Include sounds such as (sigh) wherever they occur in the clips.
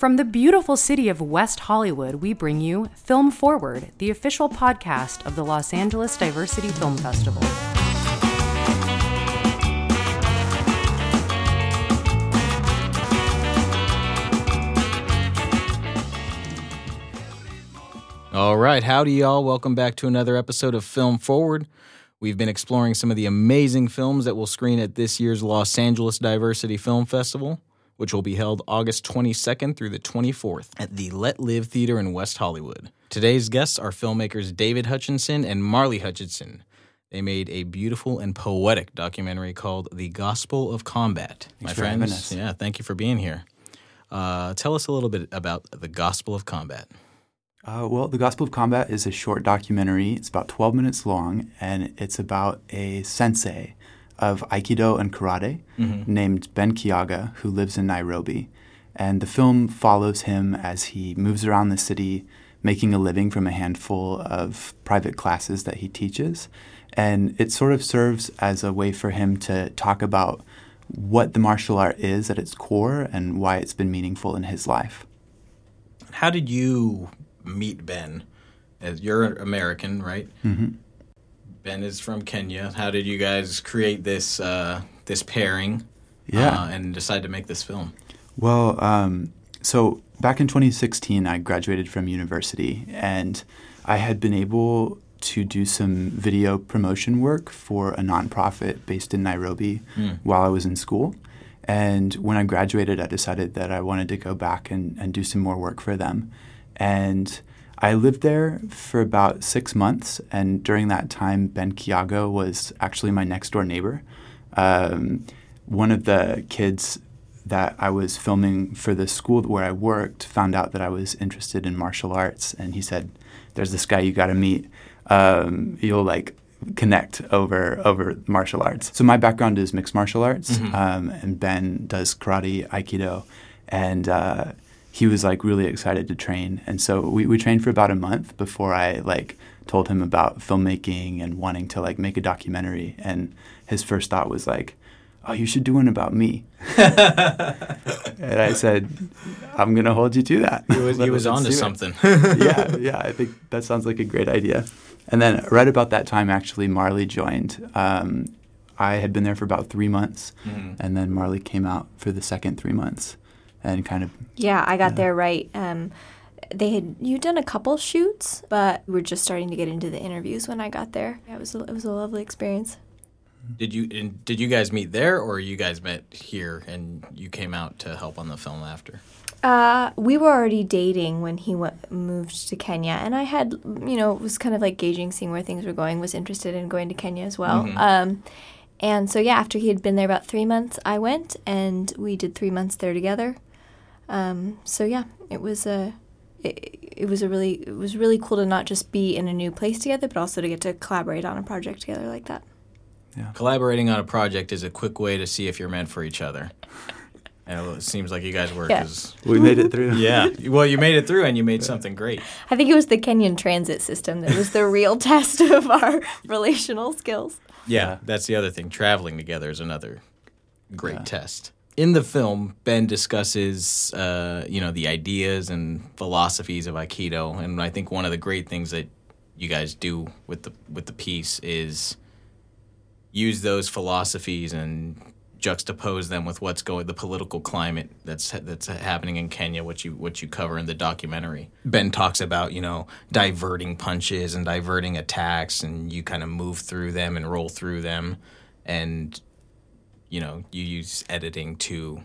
From the beautiful city of West Hollywood, we bring you Film Forward, the official podcast of the Los Angeles Diversity Film Festival. All right, howdy, y'all. Welcome back to another episode of Film Forward. We've been exploring some of the amazing films that will screen at this year's Los Angeles Diversity Film Festival, which will be held August 22nd through the 24th at the Let Live Theater in West Hollywood. Today's guests are filmmakers David Hutchinson and Marley Hutchinson. They made a beautiful and poetic documentary called The Gospel of Combat. My for having friends, us. yeah, thank you for being here. Uh, tell us a little bit about The Gospel of Combat. Uh, well, The Gospel of Combat is a short documentary. It's about 12 minutes long, and it's about a sensei of Aikido and Karate named Ben Kiaga, who lives in Nairobi. And the film follows him as he moves around the city, making a living from a handful of private classes that he teaches. And it sort of serves as a way for him to talk about what the martial art is at its core and why it's been meaningful in his life. How did you meet Ben? As you're American, right? Mm-hmm. Ben is from Kenya. How did you guys create this uh, this pairing? Yeah. uh, and decide to make this film. Well, um, so back in 2016, I graduated from university and I had been able to do some video promotion work for a nonprofit based in Nairobi while I was in school. And when I graduated, I decided that I wanted to go back and, and do some more work for them. And I lived there for about six months. And during that time, Ben Kiago was actually my next door neighbor. Um, one of the kids that I was filming for the school where I worked found out that I was interested in martial arts, and he said, "There's this guy you got to meet. Um, you'll like connect over over martial arts." So my background is mixed martial arts, um, and Ben does karate, aikido, and uh, he was like really excited to train, and so we, we trained for about a month before I like told him about filmmaking and wanting to like make a documentary, and his first thought was like. Oh, you should do one about me. (laughs) And I said, I'm going to hold you to that. He was, he was onto something. (laughs) yeah, (laughs) yeah, I think that sounds like a great idea. And then right about that time, actually, Marley joined. Um, I had been there for about three months, Mm-hmm. and then Marley came out for the second three months and kind of, Yeah, I got there right. Um, they had you'd done a couple shoots, but we were just starting to get into the interviews when I got there. Yeah, it was a, it was a lovely experience. did you did you guys meet there, or you guys met here and you came out to help on the film after? Uh, we were already dating when he went, moved to Kenya, and I had, you know, was kind of like gauging, seeing where things were going. Was interested in going to Kenya as well. Um, and so yeah, after he had been there about three months, I went, and we did three months there together. Um, so yeah, it was a, it, it was a really, it was really cool to not just be in a new place together, but also to get to collaborate on a project together like that. Yeah. Collaborating on a project is a quick way to see if you're meant for each other. And it seems like you guys were. Yeah. 'cause- we made it through. yeah. (laughs) Well, you made it through, and you made something great. I think it was the Kenyan transit system that was the real (laughs) test of our relational skills. Yeah, that's the other thing. Traveling together is another great test. In the film, Ben discusses, uh, you know, the ideas and philosophies of Aikido, and I think one of the great things that you guys do with the with the piece is use those philosophies and juxtapose them with what's going the political climate that's that's happening in Kenya what you what you cover in the documentary. Ben talks about, you know, diverting punches and diverting attacks and you kind of move through them and roll through them and you know, you use editing to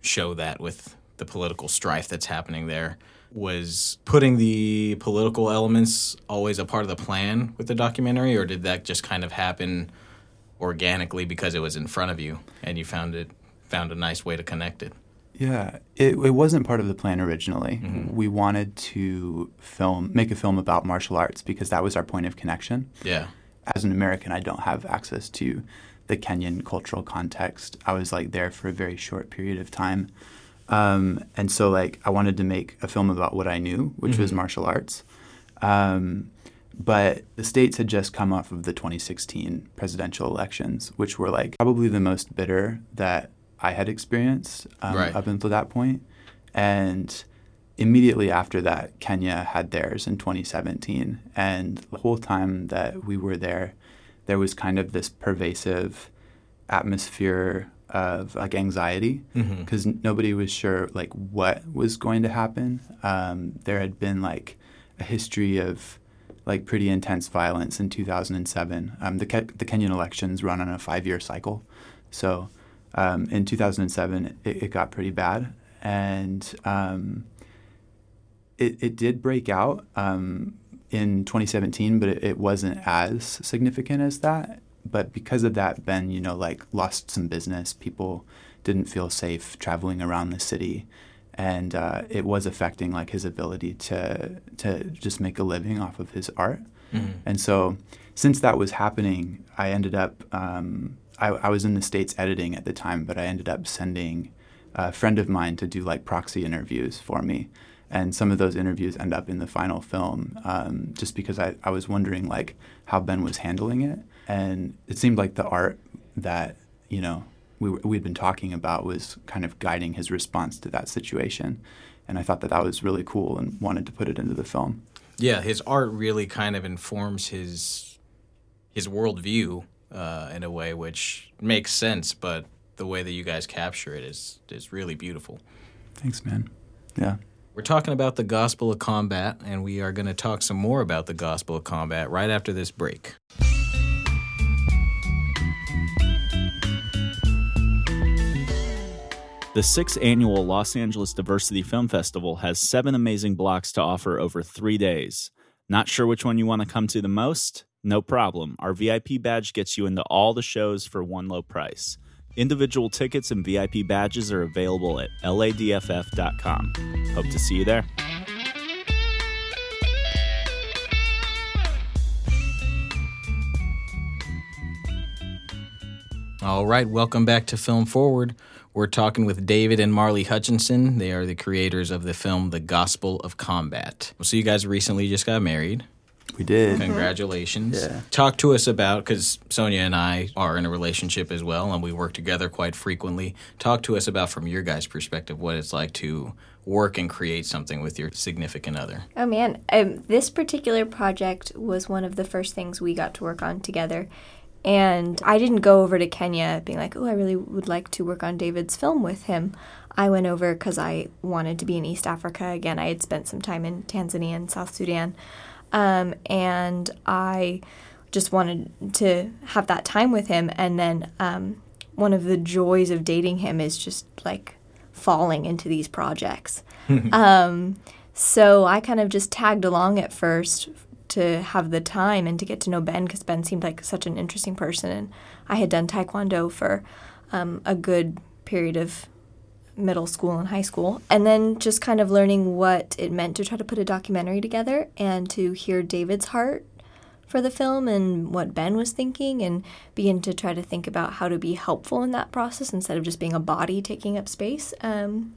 show that with the political strife that's happening there. Was putting the political elements always a part of the plan with the documentary, or did that just kind of happen organically because it was in front of you and you found it found a nice way to connect it? Yeah, it, it wasn't part of the plan originally. Mm-hmm. We wanted to film, make a film about martial arts because that was our point of connection. Yeah. as an American, I don't have access to the Kenyan cultural context. I was like there for a very short period of time. Um, and so like I wanted to make a film about what I knew, which was martial arts. Um, but the states had just come off of the 2016 presidential elections, which were like probably the most bitter that I had experienced um, Right. up until that point. and immediately after that, Kenya had theirs in 2017. And the whole time that we were there, there was kind of this pervasive atmosphere of like anxiety because mm-hmm. nobody was sure like what was going to happen. Um, there had been like a history of like pretty intense violence in 2007. Um, the, Ke- the Kenyan elections run on a five year cycle. So um, in 2007, it, it, got pretty bad. And um, it, it did break out um, in 2017, but it, it, wasn't as significant as that. But because of that, Ben, you know, like lost some business. People didn't feel safe traveling around the city and uh, it was affecting like his ability to to just make a living off of his art. Mm-hmm. And so, since that was happening, I ended up um, I, I, was in the states editing at the time, but I ended up sending a friend of mine to do like proxy interviews for me. And some of those interviews end up in the final film, um, just because I, I was wondering like how Ben was handling it, and it seemed like the art that you know we we'd been talking about was kind of guiding his response to that situation, and I thought that that was really cool and wanted to put it into the film. Yeah, his art really kind of informs his his worldview uh, in a way which makes sense, but the way that you guys capture it is is really beautiful. Thanks, man. Yeah. We're talking about the Gospel of Combat, and we are going to talk some more about the Gospel of Combat right after this break. The sixth annual Los Angeles Diversity Film Festival has seven amazing blocks to offer over three days. Not sure which one you want to come to the most? No problem. Our VIP badge gets you into all the shows for one low price. Individual tickets and VIP badges are available at ladff.com. Hope to see you there. All right, welcome back to Film Forward. We're talking with David and Marley Hutchinson. They are the creators of the film The Gospel of Combat. So you guys recently just got married. We did. Congratulations. Yeah. Talk to us about because Sonia and I are in a relationship as well, and we work together quite frequently. Talk to us about, from your guys' perspective, what it's like to work and create something with your significant other. Oh man, um, this particular project was one of the first things we got to work on together. And I didn't go over to Kenya being like, oh, I really would like to work on David's film with him. I went over because I wanted to be in East Africa again. I had spent some time in Tanzania and South Sudan. Um, and I just wanted to have that time with him. And then um, one of the joys of dating him is just like falling into these projects. (laughs) um, so I kind of just tagged along at first to have the time and to get to know Ben because Ben seemed like such an interesting person. And I had done Taekwondo for um, a good period of middle school and high school. And then just kind of learning what it meant to try to put a documentary together and to hear David's heart for the film and what Ben was thinking and begin to try to think about how to be helpful in that process instead of just being a body taking up space. Um,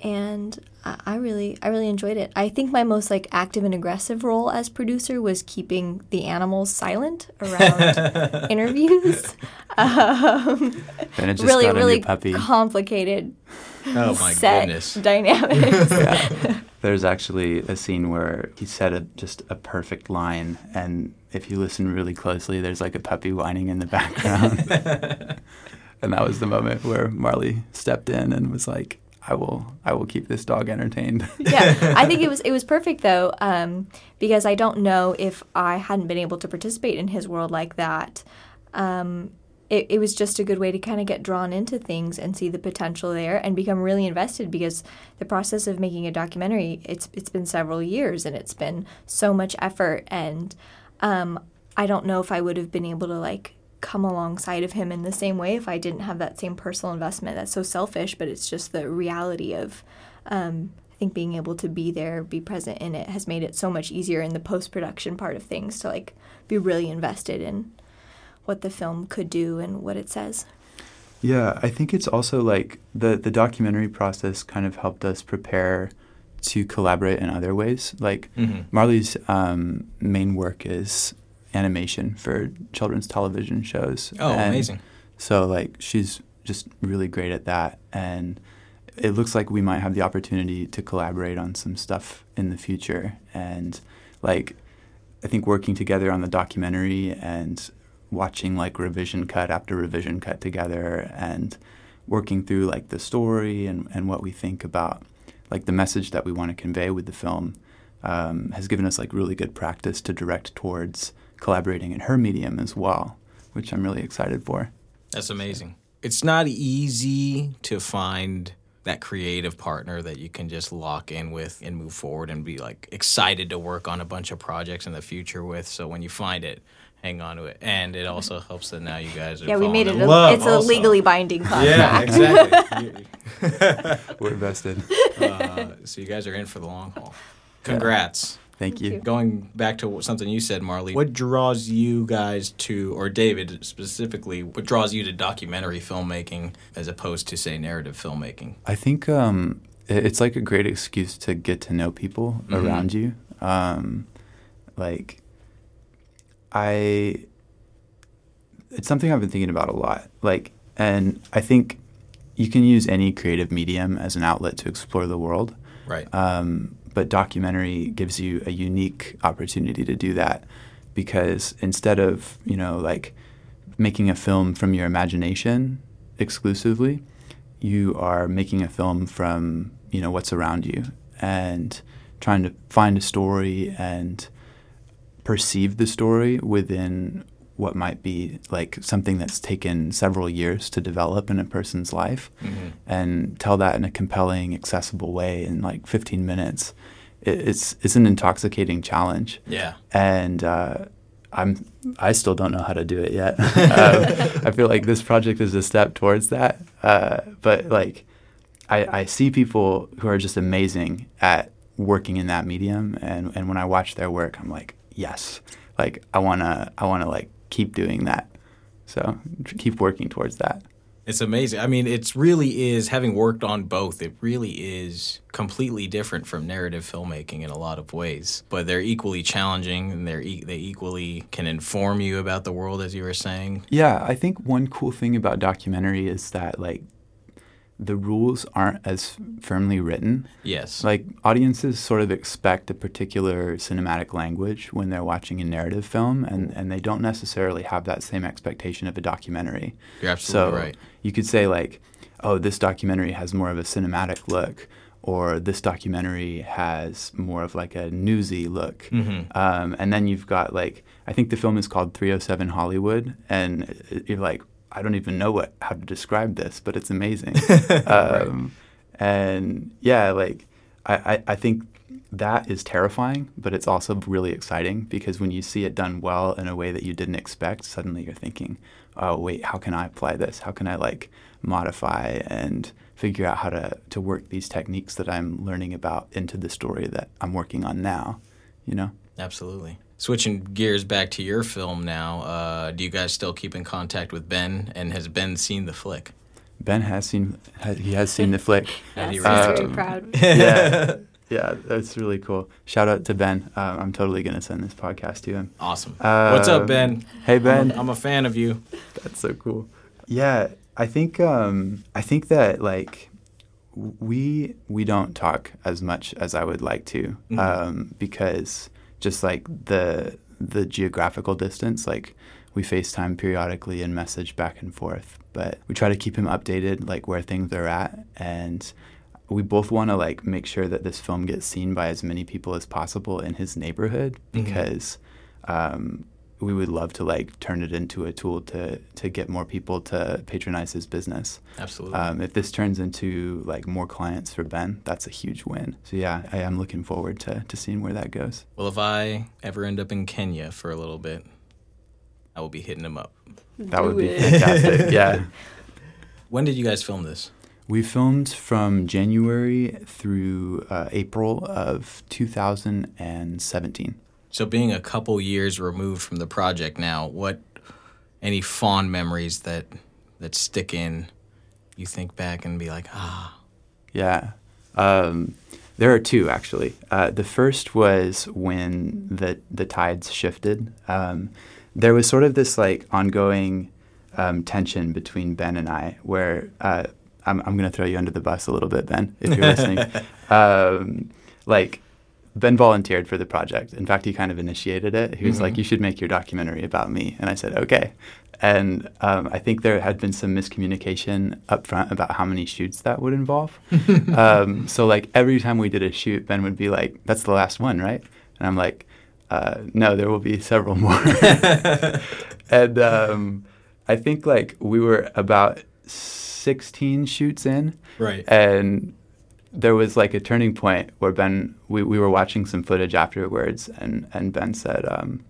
and I really I really enjoyed it. I think my most like active and aggressive role as producer was keeping the animals silent around (laughs) interviews. (laughs) Um, really really complicated. Oh my goodness! Dynamics. (laughs) yeah. There's actually a scene where he said a, just a perfect line, and if you listen really closely, there's like a puppy whining in the background. and that was the moment where Marley stepped in and was like, I will I will keep this dog entertained. (laughs) yeah, I think it was it was perfect though, um, because I don't know if I hadn't been able to participate in his world like that. Um, it, it was just a good way to kind of get drawn into things and see the potential there and become really invested because the process of making a documentary it's it's been several years and it's been so much effort and um, I don't know if I would have been able to like come alongside of him in the same way if I didn't have that same personal investment. That's so selfish, but it's just the reality of. Um, I think being able to be there, be present in it, has made it so much easier in the post production part of things to like be really invested in what the film could do and what it says. Yeah, I think it's also like the the documentary process kind of helped us prepare to collaborate in other ways. Like mm-hmm. Marley's um, main work is animation for children's television shows. Oh, and amazing! So like she's just really great at that, and it looks like we might have the opportunity to collaborate on some stuff in the future. And like, I think working together on the documentary and watching like revision cut after revision cut together and working through like the story and, and what we think about like the message that we want to convey with the film um, has given us like really good practice to direct towards collaborating in her medium as well, which I'm really excited for. That's amazing. It's not easy to find that creative partner that you can just lock in with and move forward and be like excited to work on a bunch of projects in the future with. So when you find it, hang on to it. And it also helps that now you guys are Yeah, we made it. A, in love it's a legally binding contract. Yeah, exactly. (laughs) (laughs) We're invested. (laughs) uh, so you guys are in for the long haul. Congrats. Thank you. Going back to something you said, Marley, what draws you guys to, or David specifically, what draws you to documentary filmmaking as opposed to, say, narrative filmmaking? I think um, it's like a great excuse to get to know people Mhm. around you. Um, like, I, it's something I've been thinking about a lot. Like, and I think you can use any creative medium as an outlet to explore the world. Right. Um, but documentary gives you a unique opportunity to do that because instead of you know like making a film from your imagination exclusively, you are making a film from you know what's around you and trying to find a story and perceive the story within what might be like something that's taken several years to develop in a person's life Mhm. and tell that in a compelling, accessible way in like 15 minutes. It, it's it's an intoxicating challenge, Yeah. and uh, I'm I still don't know how to do it yet. (laughs) um, I feel like this project is a step towards that, uh, but like I, I see people who are just amazing at working in that medium, and and when I watch their work, I'm like, yes, like I wanna I wanna like keep doing that. So keep working towards that. It's amazing. I mean, it's really is having worked on both. It really is completely different from narrative filmmaking in a lot of ways, but they're equally challenging and they're e- they equally can inform you about the world, as you were saying. Yeah, I think one cool thing about documentary is that like the rules aren't as firmly written. Yes. Like audiences sort of expect a particular cinematic language when they're watching a narrative film and, and they don't necessarily have that same expectation of a documentary. You're absolutely so right. you could say like, oh, this documentary has more of a cinematic look or this documentary has more of like a newsy look. Mhm. Um, and then you've got like, I think the film is called 307 Hollywood, and you're like, I don't even know what how to describe this, but it's amazing. (laughs) um, And yeah, like I, I, I think that is terrifying, but it's also really exciting because when you see it done well in a way that you didn't expect, suddenly you're thinking, oh wait, how can I apply this? How can I like modify and figure out how to, to work these techniques that I'm learning about into the story that I'm working on now, you know? Absolutely. Switching gears back to your film now, uh, do you guys still keep in contact with Ben? And has Ben seen the flick? Ben has seen ha- he has seen the flick. (laughs) And he He's reacted. very Um, proud. (laughs) yeah, yeah, that's really cool. Shout out to Ben. Um, I'm totally gonna send this podcast to him. Awesome. What's up, Um, Ben? Hey I'm Ben, a, I'm a fan of you. that's so cool. Yeah, I think um, I think that like we we don't talk as much as I would like to Mhm. um, because just like the the geographical distance, like we FaceTime periodically and message back and forth, but we try to keep him updated, like where things are at, and we both want to like make sure that this film gets seen by as many people as possible in his neighborhood Mhm. because um, we would love to like turn it into a tool to to get more people to patronize his business. Absolutely. Um, if this turns into like more clients for Ben, that's a huge win. So yeah, I am looking forward to to seeing where that goes. well, if I ever end up in Kenya for a little bit, I will be hitting him up. That would Do be it. fantastic. (laughs) yeah. When did you guys film this? We filmed from January through uh, April of 2017. So, being a couple years removed from the project now, what any fond memories that that stick in? You think back and be like, ah, Yeah. Um, there are two actually. Uh, the first was when the the tides shifted. Um, there was sort of this like ongoing um, tension between Ben and I, where uh, I'm, I'm going to throw you under the bus a little bit, Ben, if you're listening. (laughs) Um, like, Ben volunteered for the project. In fact, he kind of initiated it. He was like, "You should make your documentary about me," and I said, "Okay." And um, I think there had been some miscommunication up front about how many shoots that would involve. (laughs) um, so, like every time we did a shoot, Ben would be like, "That's the last one, right?" And I'm like, uh, "No, there will be several more." (laughs) and um, I think like we were about 16 shoots in, Right. and there was like a turning point where Ben, we, we were watching some footage afterwards, and, and Ben said, um,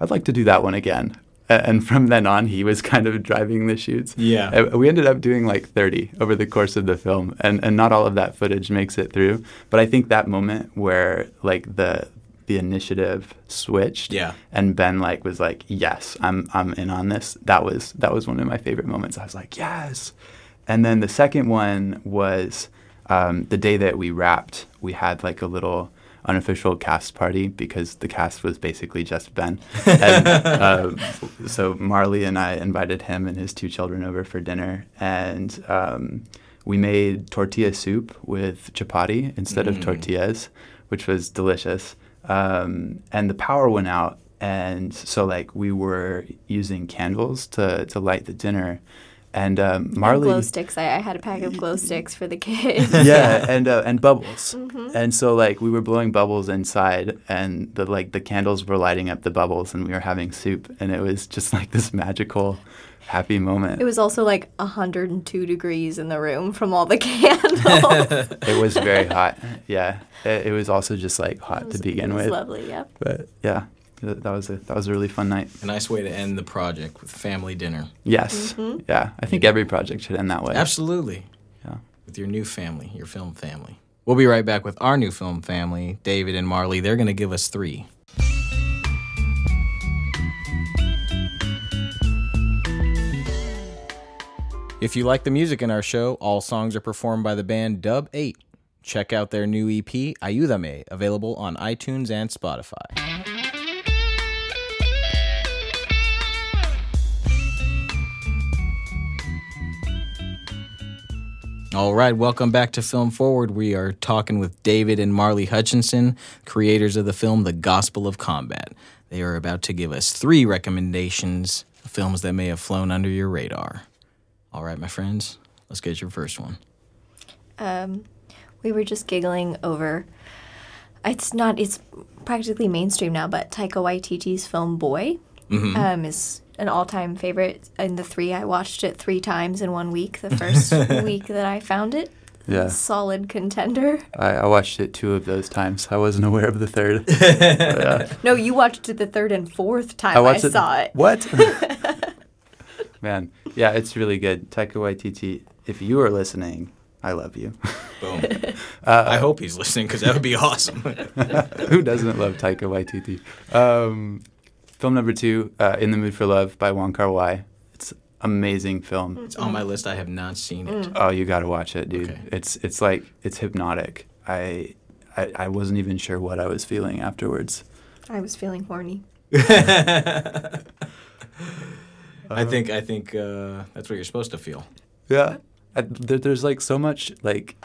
I'd like to do that one again. And from then on, he was (laughs) kind of driving the shoots. Yeah. Uh, We ended up doing like 30 over the course of the film, and, and not all of that footage makes it through. But I think that moment where like the the initiative switched, Yeah. and Ben like was like, "Yes, I'm I'm in on this." That was that was one of my favorite moments. I was like, "Yes." And then the second one was um, the day that we wrapped. We had like a little unofficial cast party because the cast was basically just Ben. (laughs) And, um, so Marley and I invited him and his two children over for dinner, and um, we made tortilla soup with chapati instead of tortillas, which was delicious. Um, and the power went out, and so like we were using candles to to light the dinner, and um, Marley glow sticks. I, I had a pack of glow sticks for the kids. (laughs) yeah, and uh, and bubbles. And so like we were blowing bubbles inside, and the like the candles were lighting up the bubbles, and we were having soup, and it was just like this magical, happy moment. It was also like 102 degrees in the room from all the (laughs) candles. (laughs) It was very hot. Yeah, it, it was also just like hot to begin it was with. lovely, yeah. But yeah, that was a that was a really fun night. A nice way to end the project with family dinner. Yes, mm-hmm. yeah. I think every project should end that way. Absolutely. Yeah. With your new family, your film family. We'll be right back with our new film family, David and Marley. They're going to give us three. If you like the music in our show, all songs are performed by the band Dub 8. Check out their new EP, Ayúdame, available on iTunes and Spotify. All right, welcome back to Film Forward. We are talking with David and Marley Hutchinson, creators of the film The Gospel of Combat. They are about to give us three recommendations of films that may have flown under your radar. All right, my friends, let's get your first one. Um, we were just giggling over. It's not. It's practically mainstream now, but Taika Waititi's film Boy um, is an all-time favorite. In the three, I watched it three times in one week. The first (laughs) week that I found it, Yeah. solid contender. I, I watched it two of those times. I wasn't aware of the third. But, (laughs) yeah. No, you watched it the third and fourth time I I, watched it. saw it. What? (laughs) Man, yeah, it's really good. Taika Waititi, if you are listening, I love you. Boom. I hope he's listening because that would be awesome. Who doesn't love Taika Waititi? Um, film number two, uh, In the Mood for Love by Wong Kar Wai. It's amazing film. it's on my list. I have not seen it. Oh, you got to watch it, dude. Okay. It's it's like it's hypnotic. I, I I wasn't even sure what I was feeling afterwards. I was feeling horny. (laughs) I think I think uh, that's what you're supposed to feel. Yeah. I, there, there's like so much like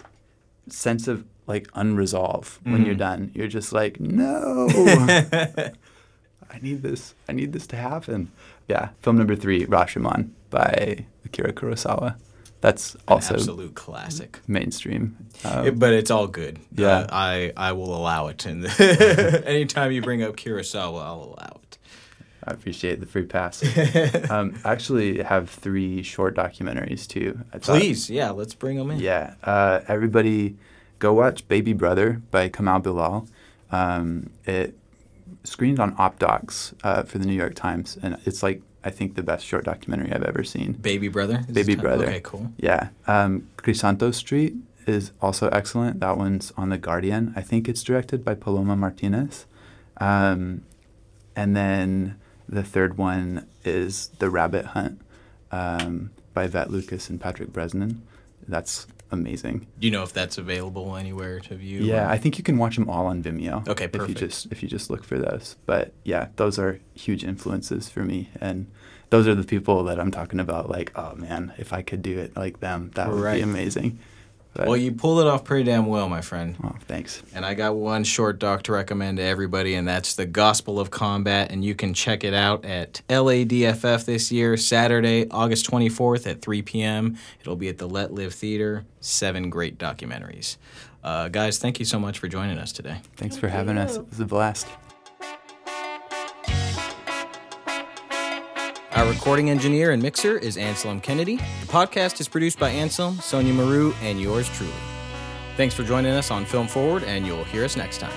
sense of like unresolved when you're done. You're just like, no, (laughs) I need this. I need this to happen. Yeah. Film number three, Rashomon by Akira Kurosawa. That's also An absolute classic. mainstream. Um, It- but it's all good. Yeah. Uh, I I will allow it. And (laughs) anytime you bring up Kurosawa, I'll allow it. I appreciate the free pass. (laughs) um, I actually have three short documentaries too. I thought- Please, yeah, let's bring them in. Yeah. Uh, everybody go watch Baby Brother by Kamau Bilal. Um, it screened on OpDocs uh, for the New York Times, and it's like, I think, the best short documentary I've ever seen. Baby brother. Baby Brother. Okay, cool. Yeah. Um, Crisanto Street is also excellent. That one's on The Guardian. I think it's directed by Paloma Martinez. Um, and then the third one is The Rabbit Hunt um, by Ivete Lucas and Patrick Bresnan. That's amazing. Do you know if that's available anywhere to view? Yeah, or- I think you can watch them all on Vimeo. Okay, perfect. If you just if you just look for those, but yeah, those are huge influences for me, and those are the people that I'm talking about. Like, oh man, if I could do it like them, that would be amazing. But, Well, you pull it off pretty damn well, my friend. oh, thanks. And I got one short doc to recommend to everybody, and that's The Gospel of Combat. And you can check it out at LADFF this year, Saturday, August 24th at 3 p.m. It'll be at the Let Live Theater. Seven great documentaries. Uh, guys, thank you so much for joining us today. Thanks for having us. It was a blast. Our recording engineer and mixer is Anselm Kennedy. The podcast is produced by Anselm, Sonia Maru, and yours truly. Thanks for joining us on Film Forward, and you'll hear us next time.